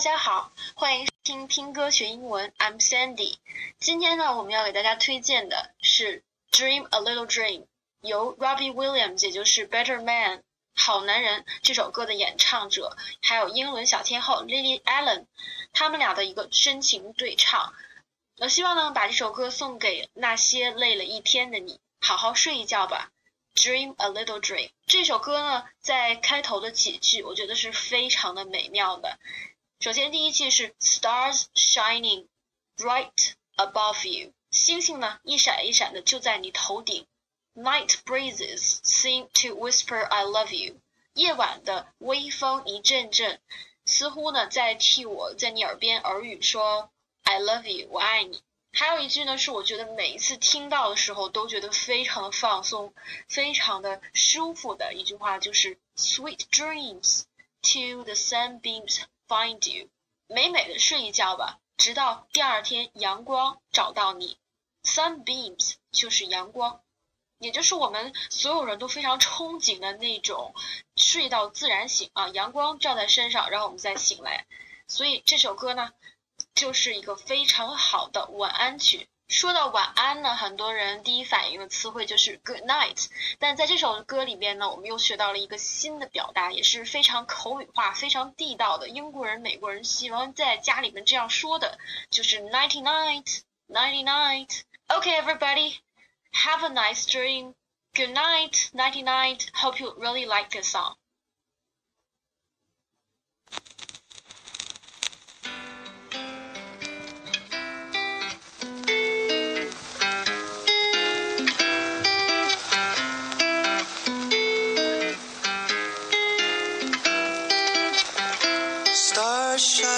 大家好，欢迎听听歌学英文。I'm Sandy。今天呢，我们要给大家推荐的是《Dream a Little Dream》，由 Robbie Williams，也就是 Better Man 好男人这首歌的演唱者，还有英伦小天后 Lily Allen，他们俩的一个深情对唱。我希望呢，把这首歌送给那些累了一天的你，好好睡一觉吧。Dream a little dream。这首歌呢，在开头的几句，我觉得是非常的美妙的。首先，第一句是 Stars shining right above you，星星呢一闪一闪的就在你头顶。Night breezes seem to whisper I love you，夜晚的微风一阵阵，似乎呢在替我在你耳边耳语说 I love you，我爱你。还有一句呢，是我觉得每一次听到的时候都觉得非常的放松，非常的舒服的一句话，就是 Sweet dreams till the sunbeams。Find you，美美的睡一觉吧，直到第二天阳光找到你。Sunbeams 就是阳光，也就是我们所有人都非常憧憬的那种睡到自然醒啊，阳光照在身上，然后我们再醒来。所以这首歌呢，就是一个非常好的晚安曲。说到晚安呢，很多人第一反应的词汇就是 good night。但在这首歌里边呢，我们又学到了一个新的表达，也是非常口语化、非常地道的。英国人、美国人喜欢在家里面这样说的，就是 ninety night，ninety night. Okay, everybody, have a nice dream. Good night，ninety night. Hope you really like this song.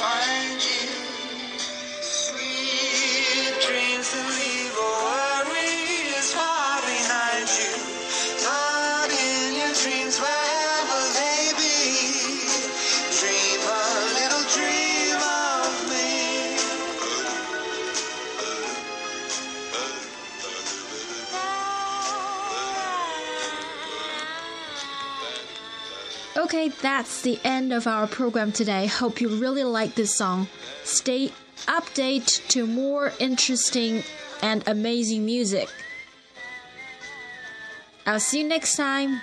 find you. Okay, that's the end of our program today. Hope you really like this song. Stay update to more interesting and amazing music. I'll see you next time.